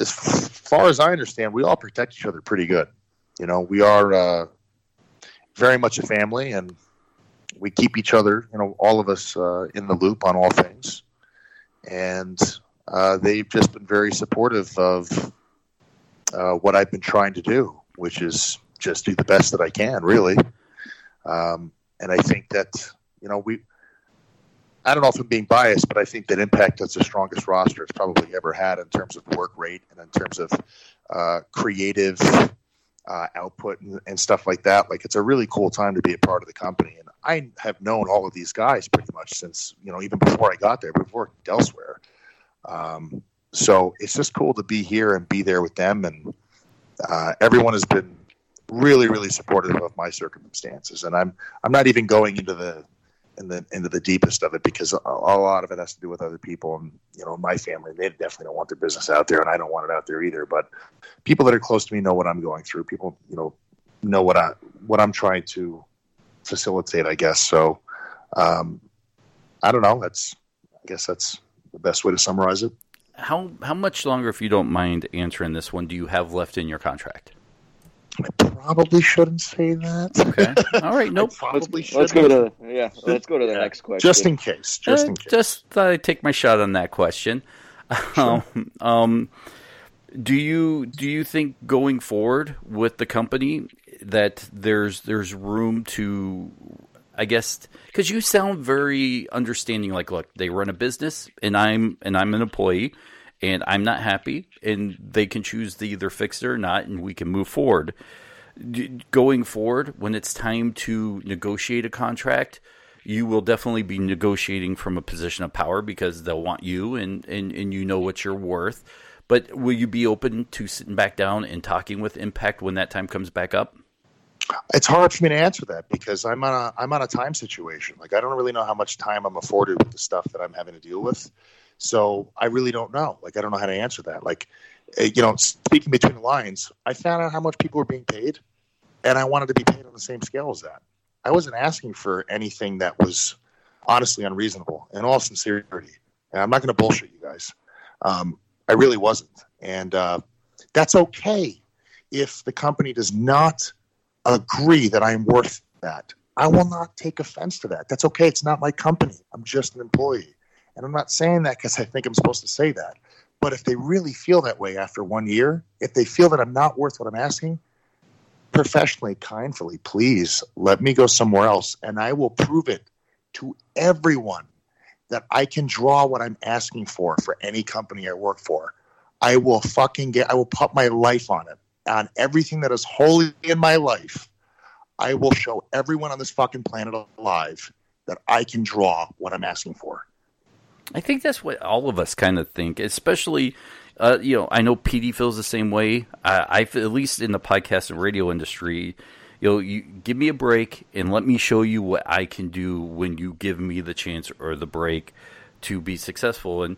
as far as I understand, we all protect each other pretty good. You know, we are uh, very much a family, and we keep each other, you know, all of us uh, in the loop on all things and uh, they've just been very supportive of uh, what I've been trying to do, which is just do the best that I can, really. Um, and I think that you know we. I don't know if I'm being biased, but I think that Impact has the strongest roster it's probably ever had in terms of work rate and in terms of uh, creative uh, output and, and, stuff like that. Like it's a really cool time to be a part of the company. And I have known all of these guys pretty much since you know even before I got there, I worked elsewhere. Um, so it's just cool to be here and be there with them, and uh, everyone has been really, really supportive of my circumstances. And I'm I'm not even going into the in the into the deepest of it because a, a lot of it has to do with other people and you know my family. They definitely don't want their business out there, and I don't want it out there either. But people that are close to me know what I'm going through. People you know know what I what I'm trying to facilitate, I guess. So, um, I don't know. That's, I guess that's the best way to summarize it. How how much longer, if you don't mind answering this one, do you have left in your contract? I probably shouldn't say that. Okay. All right. Nope. probably let's, let's, go to yeah. Let's go to the yeah. next question. Just in case. Just uh, in case. Just thought I'd take my shot on that question. Sure. Um, um, do you do you think going forward with the company that there's there's room to I guess because you sound very understanding. Like, look, they run a business, and I'm and I'm an employee, and I'm not happy, and they can choose to either fix it or not, and we can move forward. going forward, when it's time to negotiate a contract, you will definitely be negotiating from a position of power because they'll want you, and and and you know what you're worth. But will you be open to sitting back down and talking with Impact when that time comes back up? It's hard for me to answer that because I'm on a I'm on a time situation. Like I don't really know how much time I'm afforded with the stuff that I'm having to deal with. So I really don't know. Like I don't know how to answer that. Like eh, you know, speaking between the lines, I found out how much people were being paid, and I wanted to be paid on the same scale as that. I wasn't asking for anything that was honestly unreasonable. In all sincerity, and I'm not going to bullshit you guys. Um, I really wasn't, and uh, that's okay if the company does not agree that I am worth that. I will not take offense to that. That's okay. It's not my company. I'm just an employee. And I'm not saying that because I think I'm supposed to say that. But if they really feel that way after one year, if they feel that I'm not worth what I'm asking, professionally, kindly, please let me go somewhere else and I will prove it to everyone that I can draw what I'm asking for for any company I work for. I will fucking get, I will put my life on it, on everything that is holy in my life. I will show everyone on this fucking planet alive that I can draw what I'm asking for. I think that's what all of us kind of think, especially, uh, you know, I know PD feels the same way. I, I, at least in the podcast and radio industry, you know, you give me a break and let me show you what I can do when you give me the chance or the break to be successful. And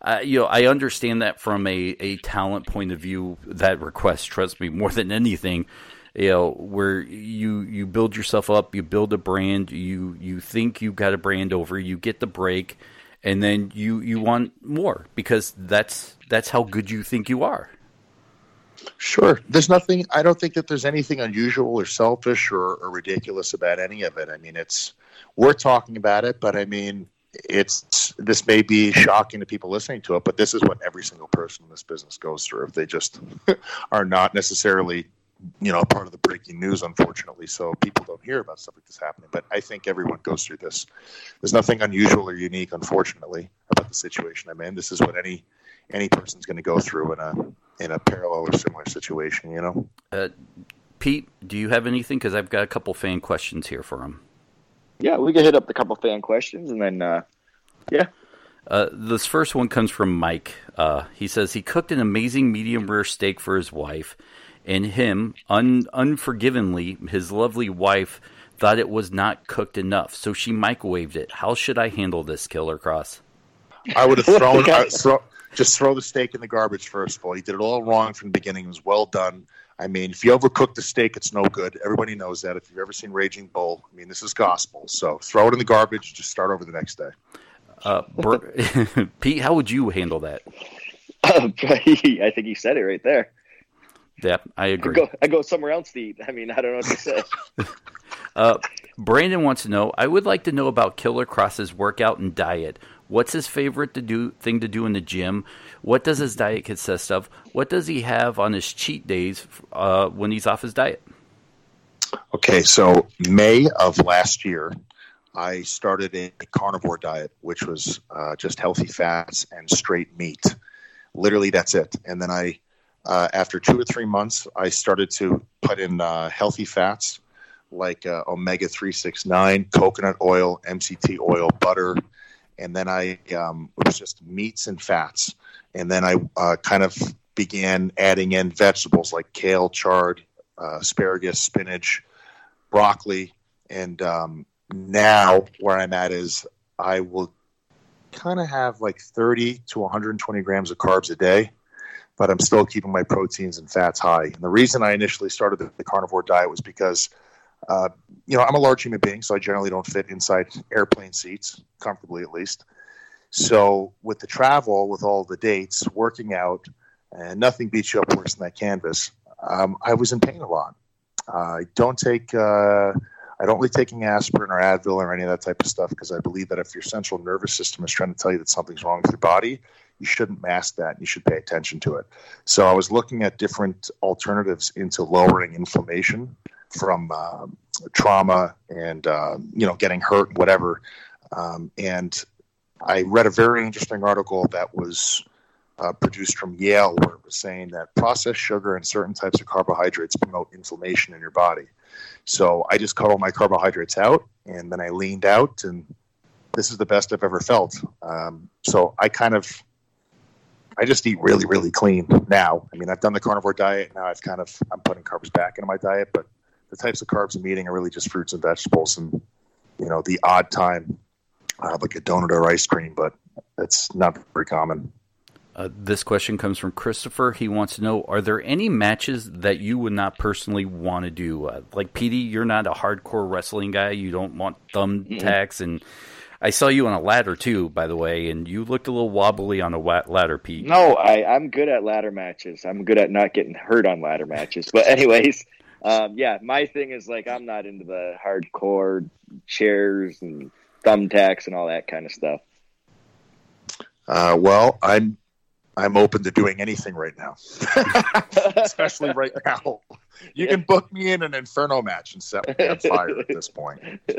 uh, you know, I understand that from a, a talent point of view. That request, trust me, more than anything, you know, where you you build yourself up, you build a brand, you you think you got a brand over, you get the break, and then you you want more because that's that's how good you think you are. Sure. There's nothing. I don't think that there's anything unusual or selfish or, or ridiculous about any of it. I mean, it's we're talking about it, but I mean, it's this may be shocking to people listening to it, but this is what every single person in this business goes through. If they just are not necessarily, you know, part of the breaking news, unfortunately, so people don't hear about stuff like this happening. But I think everyone goes through this. There's nothing unusual or unique, unfortunately, about the situation I'm in. This is what any any person's going to go through in a in a parallel or similar situation. You know. Uh, Pete, do you have anything? Because I've got a couple fan questions here for him. Yeah, we can hit up the couple fan questions and then, uh, yeah. Uh, this first one comes from Mike. Uh, he says he cooked an amazing medium rare steak for his wife, and him, un- unforgivingly, his lovely wife thought it was not cooked enough, so she microwaved it. How should I handle this, Killer Kross? I would have thrown, uh, throw, just throw the steak in the garbage first of all. He did it all wrong from the beginning. It was well done. I mean, if you overcook the steak, it's no good. Everybody knows that. If you've ever seen Raging Bull, I mean, this is gospel. So throw it in the garbage. Just start over the next day. Uh, Pete, how would you handle that? Uh, I think he said it right there. Yeah, I agree. I go, I go somewhere else to eat. I mean, I don't know what to say. uh, Brandon wants to know. I would like to know about Killer Kross's workout and diet. What's his favorite to do thing to do in the gym? What does his diet consist of? What does he have on his cheat days uh, when he's off his diet? Okay, so May of last year, I started a carnivore diet, which was uh, just healthy fats and straight meat. Literally, that's it. And then I, uh, after two or three months, I started to put in uh, healthy fats like uh, omega three six nine, coconut oil, MCT oil, butter, and then I um, it was just meats and fats, and then I uh, kind of began adding in vegetables like kale, chard, uh, asparagus, spinach, broccoli, and um, now where I'm at is I will kind of have like 30 to 120 grams of carbs a day, but I'm still keeping my proteins and fats high. And the reason I initially started the, the carnivore diet was because uh, you know, I'm a large human being, so I generally don't fit inside airplane seats comfortably, at least. So with the travel, with all the dates, working out, and nothing beats you up worse than that canvas. Um, I was in pain a lot. Uh, I don't take. Uh, I don't like taking aspirin or Advil or any of that type of stuff because I believe that if your central nervous system is trying to tell you that something's wrong with your body, you shouldn't mask that. You should pay attention to it. So I was looking at different alternatives into lowering inflammation from uh, trauma and uh, you know getting hurt, whatever. Um, and I read a very interesting article that was uh, produced from Yale, where it was saying that processed sugar and certain types of carbohydrates promote inflammation in your body. So I just cut all my carbohydrates out, and then I leaned out, and this is the best I've ever felt. Um, so I kind of I just eat really, really clean now. I mean, I've done the carnivore diet. Now I've kind of I'm putting carbs back into my diet, but the types of carbs I'm eating are really just fruits and vegetables, and you know the odd time uh, like a donut or ice cream, but it's not very common. Uh, this question comes from Christopher. He wants to know: Are there any matches that you would not personally want to do? Uh, like PD, you're not a hardcore wrestling guy. You don't want thumbtacks, and I saw you on a ladder too, by the way, and you looked a little wobbly on a ladder, Pete. No, I, I'm good at ladder matches. I'm good at not getting hurt on ladder matches. But anyways, um, yeah, my thing is like I'm not into the hardcore chairs and thumbtacks and all that kind of stuff. Uh, well, I'm I'm open to doing anything right now, especially right now. You can book me in an Inferno match and set me on fire at this point.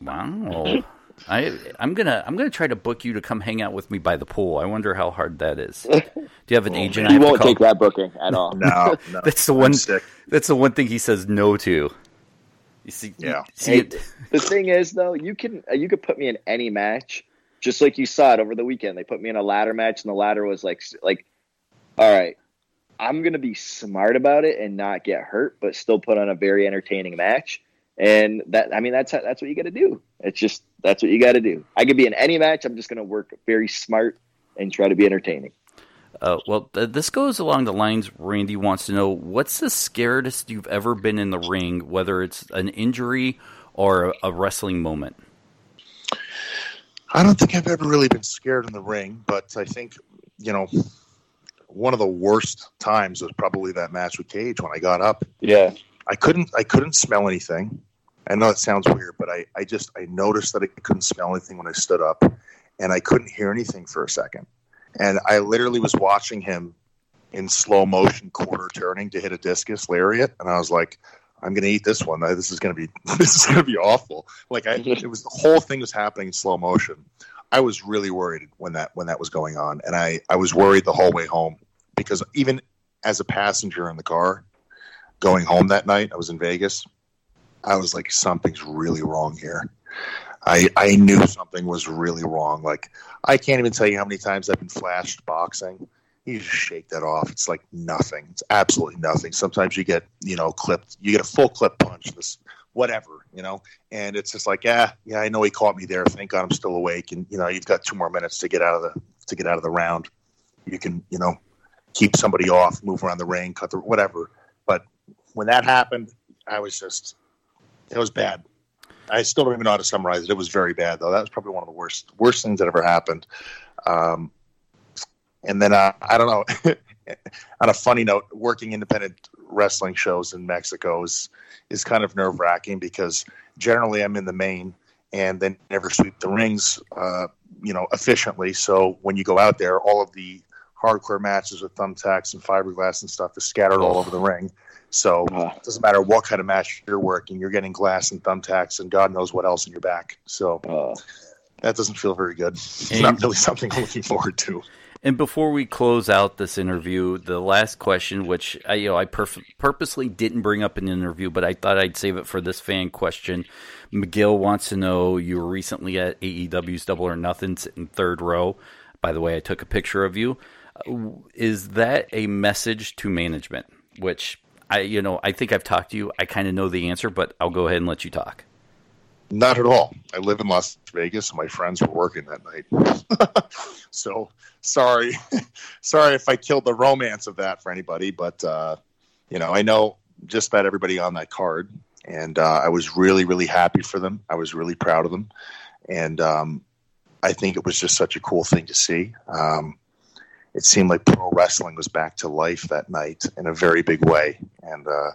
Wow. I I'm gonna I'm gonna try to book you to come hang out with me by the pool. I wonder how hard that is. Do you have an agent? I You have won't take that booking at all. No, no That's the I'm one. sick. That's the one thing he says no to. You see, Yeah. see Hey, it. the thing is, though, you can uh, you could put me in any match, just like you saw it over the weekend. They put me in a ladder match, and the ladder was like like, all right, I'm gonna be smart about it and not get hurt, but still put on a very entertaining match. And that I mean that's that's what you got to do. It's just that's what you got to do. I could be in any match. I'm just gonna work very smart and try to be entertaining. Uh, well, th- this goes along the lines. Randy wants to know what's the scariest you've ever been in the ring, whether it's an injury or a, a wrestling moment. I don't think I've ever really been scared in the ring, but I think, you know, one of the worst times was probably that match with Cage when I got up. Yeah, I couldn't I couldn't smell anything. I know it sounds weird, but I, I just I noticed that I couldn't smell anything when I stood up and I couldn't hear anything for a second. And I literally was watching him in slow motion quarter turning to hit a discus lariat and I was like, I'm gonna eat this one. This is gonna be this is gonna be awful. Like I it was the whole thing was happening in slow motion. I was really worried when that when that was going on. And I, I was worried the whole way home because even as a passenger in the car, going home that night, I was in Vegas. I was like, something's really wrong here. I I knew something was really wrong. Like I can't even tell you how many times I've been flashed boxing. You just shake that off. It's like nothing. It's absolutely nothing. Sometimes you get you know clipped. You get a full clip punch. This whatever you know, and it's just like yeah yeah. I know he caught me there. Thank God I'm still awake. And you know you've got two more minutes to get out of the to get out of the round. You can you know keep somebody off, move around the ring, cut the whatever. When that happened, I was just it was bad. I still don't even know how to summarize it. It was very bad, though. That was probably one of the worst worst things that ever happened. Um, and then uh, I don't know. on a funny note, working independent wrestling shows in Mexico is is kind of nerve wracking because generally I'm in the main and then never sweep the rings, uh, you know, efficiently. So when you go out there, all of the hardcore matches with thumbtacks and fiberglass and stuff is scattered all over the ring. So Uh, it doesn't matter what kind of match you're working, you're getting glass and thumbtacks and God knows what else in your back. So uh, that doesn't feel very good. It's And- not really something I'm looking forward to. And before we close out this interview, the last question, which I, you know, I perf- purposely didn't bring up in the interview, but I thought I'd save it for this fan question. McGill wants to know: You were recently at AEW's Double or Nothing, sitting third row. By the way, I took a picture of you. Uh, Is that a message to management? Which I, you know, I think I've talked to you. I kind of know the answer, but I'll go ahead and let you talk. Not at all. I live in Las Vegas, and my friends were working that night. so sorry, sorry if I killed the romance of that for anybody. But uh, you know, I know just about everybody on that card, and uh, I was really, really happy for them. I was really proud of them, and um, I think it was just such a cool thing to see. Um, it seemed like pro wrestling was back to life that night in a very big way, and uh,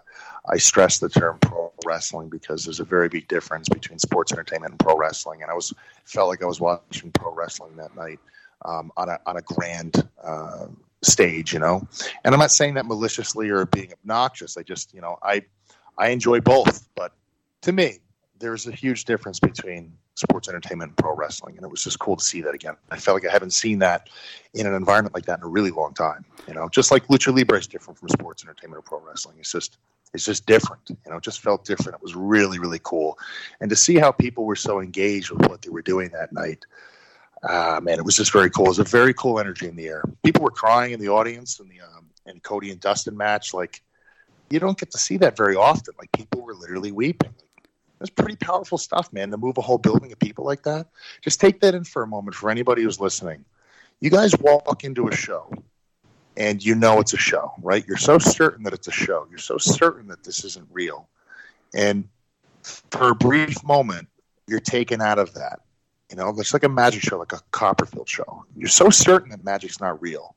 I stress the term pro wrestling because there's a very big difference between sports entertainment and pro wrestling. And I was felt like I was watching pro wrestling that night um, on a on a grand uh, stage, you know. And I'm not saying that maliciously or being obnoxious. I just, you know, I I enjoy both, but to me, there's a huge difference between sports entertainment and pro wrestling, and it was just cool to see that again. I felt like I haven't seen that in an environment like that in a really long time. You know, just like lucha libre is different from sports entertainment or pro wrestling. It's just it's just different. You know, it just felt different. It was really really cool, and to see how people were so engaged with what they were doing that night. Uh, man, it was just very cool. It was a very cool energy in the air. People were crying in the audience in the um, in Cody and Dustin match. Like you don't get to see that very often. Like people were literally weeping. That's pretty powerful stuff, man. To move a whole building of people like that. Just take that in for a moment for anybody who's listening. You guys walk into a show and you know it's a show, right? You're so certain that it's a show. You're so certain that this isn't real. And for a brief moment, you're taken out of that. You know, it's like a magic show, like a Copperfield show. You're so certain that magic's not real.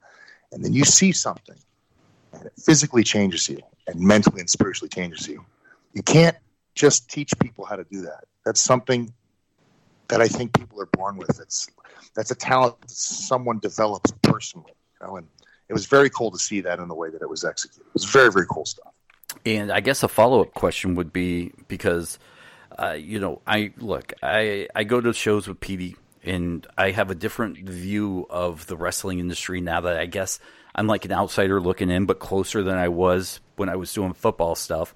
And then you see something and it physically changes you and mentally and spiritually changes you. You can't just teach people how to do that. That's something that I think people are born with. It's that's a talent that someone develops personally. you know, and it was very cool to see that in the way that it was executed. It was very very cool stuff. And I guess a follow up question would be because, uh, you know, I look, I I go to shows with Petey, and I have a different view of the wrestling industry now that I guess I'm like an outsider looking in, but closer than I was when I was doing football stuff.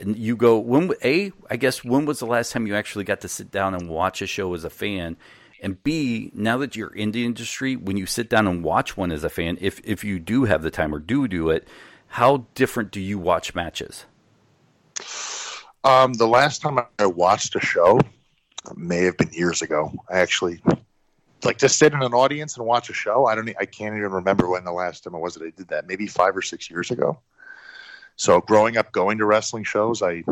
And you go when a I guess when was the last time you actually got to sit down and watch a show as a fan? And B, now that you're in the industry, when you sit down and watch one as a fan, if if you do have the time or do do it, how different do you watch matches? Um, the last time I watched a show may have been years ago. I actually like to sit in an audience and watch a show. I don't. I can't even remember when the last time it was that I did that. Maybe five or six years ago. So growing up, going to wrestling shows, I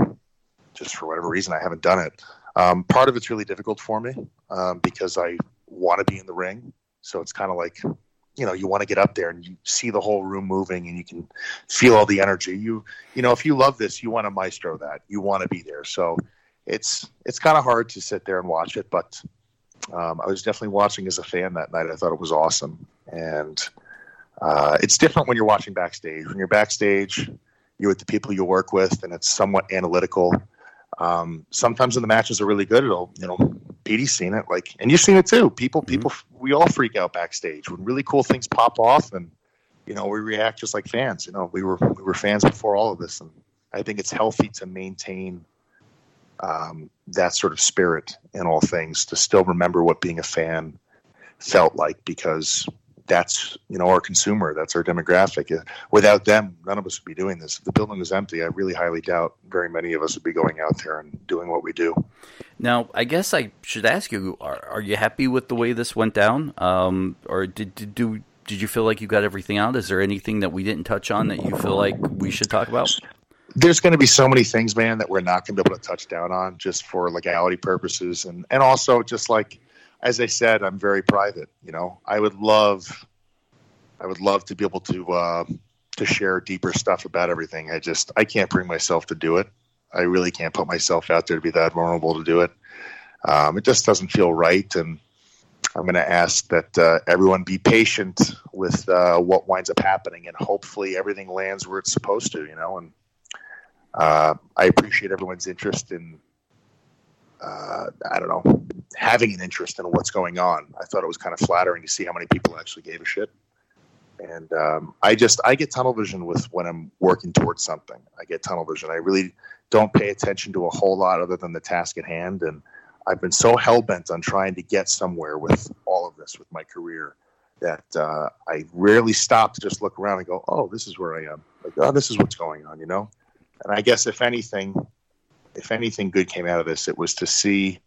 just for whatever reason I haven't done it. Um, part of it's really difficult for me um, because I want to be in the ring. So it's kind of like you know you want to get up there and you see the whole room moving and you can feel all the energy. You you know if you love this you want to maestro that. You want to be there. So it's it's kind of hard to sit there and watch it but um, i was definitely watching as a fan that night. I thought it was awesome. And uh, it's different when you're watching backstage. When you're backstage you're with the people you work with and it's somewhat analytical um, sometimes when the matches are really good, it'll you know, Petey's seen it, like, and you've seen it too. People, mm-hmm. people, we all freak out backstage when really cool things pop off, and you know, we react just like fans. You know, we were we were fans before all of this, and I think it's healthy to maintain um, that sort of spirit in all things to still remember what being a fan felt like because that's you know our consumer that's our demographic. Without them none of us would be doing this. If the building was empty. I really highly doubt very many of us would be going out there and doing what we do. Now i guess i should ask you are, are you happy with the way this went down? Um, or did, did do did you feel like you got everything out? Is there anything that we didn't touch on that you feel like we should talk about? There's going to be so many things man that we're not going to be able to touch down on just for legality purposes. And and also just like as I said, I'm very private. You know, I would love, I would love to be able to uh, to share deeper stuff about everything. I just I can't bring myself to do it. I really can't put myself out there to be that vulnerable to do it. Um, it just doesn't feel right, and I'm going to ask that uh, everyone be patient with uh, what winds up happening, and hopefully everything lands where it's supposed to. You know, and uh, I appreciate everyone's interest in uh, I don't know, having an interest in what's going on. I thought it was kind of flattering to see how many people actually gave a shit. And um, I just I get tunnel vision with when I'm working towards something. I get tunnel vision. I really don't pay attention to a whole lot other than the task at hand. And I've been so hell bent on trying to get somewhere with all of this with my career that uh, I rarely stop to just look around and go, "Oh, this is where I am." Like, "Oh, this is what's going on," you know. And I guess if anything, if anything good came out of this, it was to see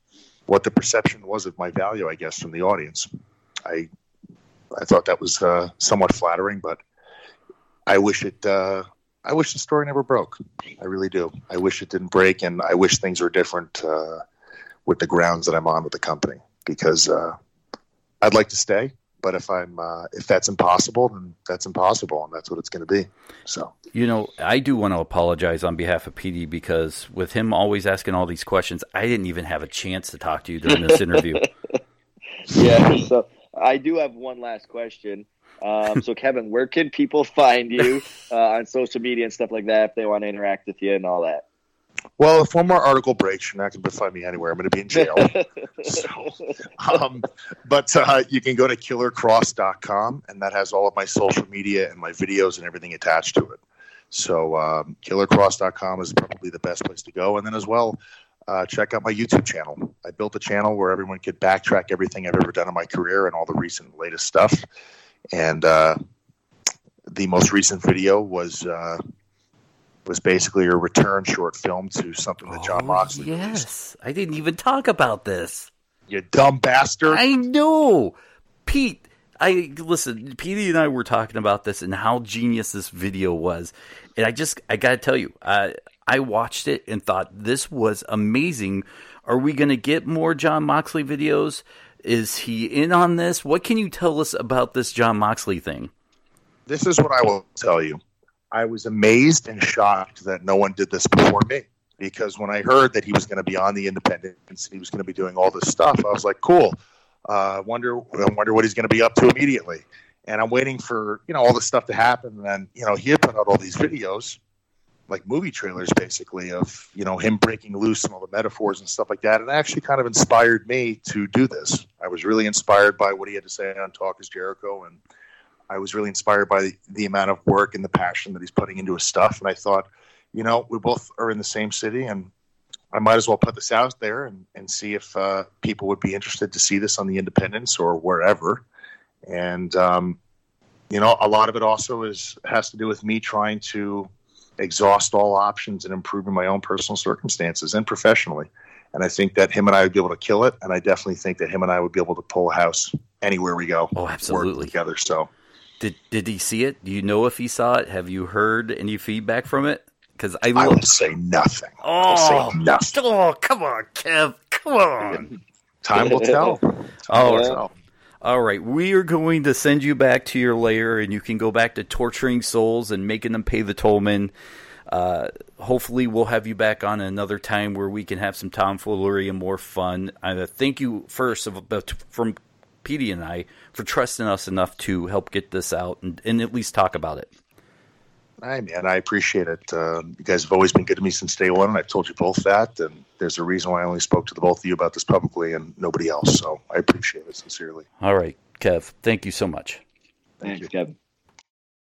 what the perception was of my value, I guess, from the audience. I I thought that was uh, somewhat flattering, but I wish it. Uh, I wish the story never broke. I really do. I wish it didn't break, and I wish things were different uh, with the grounds that I'm on with the company because uh, I'd like to stay but if I'm uh, if that's impossible, then that's impossible, and that's what it's going to be. So you know, I do want to apologize on behalf of PD because with him always asking all these questions, I didn't even have a chance to talk to you during this interview. yeah, so I do have one last question. Um, so Kevin, where can people find you uh, on social media and stuff like that if they want to interact with you and all that? Well, if one more article breaks, you're not going to find me anywhere. I'm going to be in jail. so, um, but uh, you can go to killerkross.com, and that has all of my social media and my videos and everything attached to it. So, um, killerkross.com is probably the best place to go. And then, as well, uh, check out my YouTube channel. I built a channel where everyone could backtrack everything I've ever done in my career and all the recent latest stuff. And uh, the most recent video was uh, was basically a return short film to something that Jon oh, Moxley. Yes, released. I didn't even talk about this. You dumb bastard! I know, Pete. I listen. Pete and I were talking about this and how genius this video was, and I just I got to tell you, I I watched it and thought this was amazing. Are we going to get more Jon Moxley videos? Is he in on this? What can you tell us about this Jon Moxley thing? This is what I will tell you. I was amazed and shocked that no one did this before me. Because when I heard that he was going to be on the Independence, he was going to be doing all this stuff, I was like, "Cool." Uh, wonder, I wonder what he's going to be up to immediately. and I'm waiting for you know all this stuff to happen. And then you know he had put out all these videos, like movie trailers, basically of you know him breaking loose and all the metaphors and stuff like that. And it actually kind of inspired me to do this. I was really inspired by what he had to say on Talk Is Jericho, and I was really inspired by the, the amount of work and the passion that he's putting into his stuff. And I thought, you know, we both are in the same city, and I might as well put this out there and, and see if uh, people would be interested to see this on the Independence or wherever. And um, you know a lot of it also is has to do with me trying to exhaust all options and improving my own personal circumstances and professionally. And i think that him and i would be able to kill it and i definitely think that him and i would be able to pull a house anywhere we go. Oh absolutely. together so. Did did he see it? Do you know if he saw it? Have you heard any feedback from it because I, I will say nothing. Oh, say nothing. oh, come on, Kev, come on. Time will tell. Time oh, will tell. All right, we are going to send you back to your lair, and you can go back to torturing souls and making them pay the tollman. Uh, hopefully, we'll have you back on another time where we can have some tomfoolery and more fun. Uh, thank you first of, from Petey and I for trusting us enough to help get this out and, and at least talk about it. Hi, man. I appreciate it. Uh, you guys have always been good to me since day one, and I've told you both that. And there's a reason why I only spoke to the both of you about this publicly and nobody else. So I appreciate it sincerely. All right, Kev. Thank you so much. Thank Thanks, you, Kevin.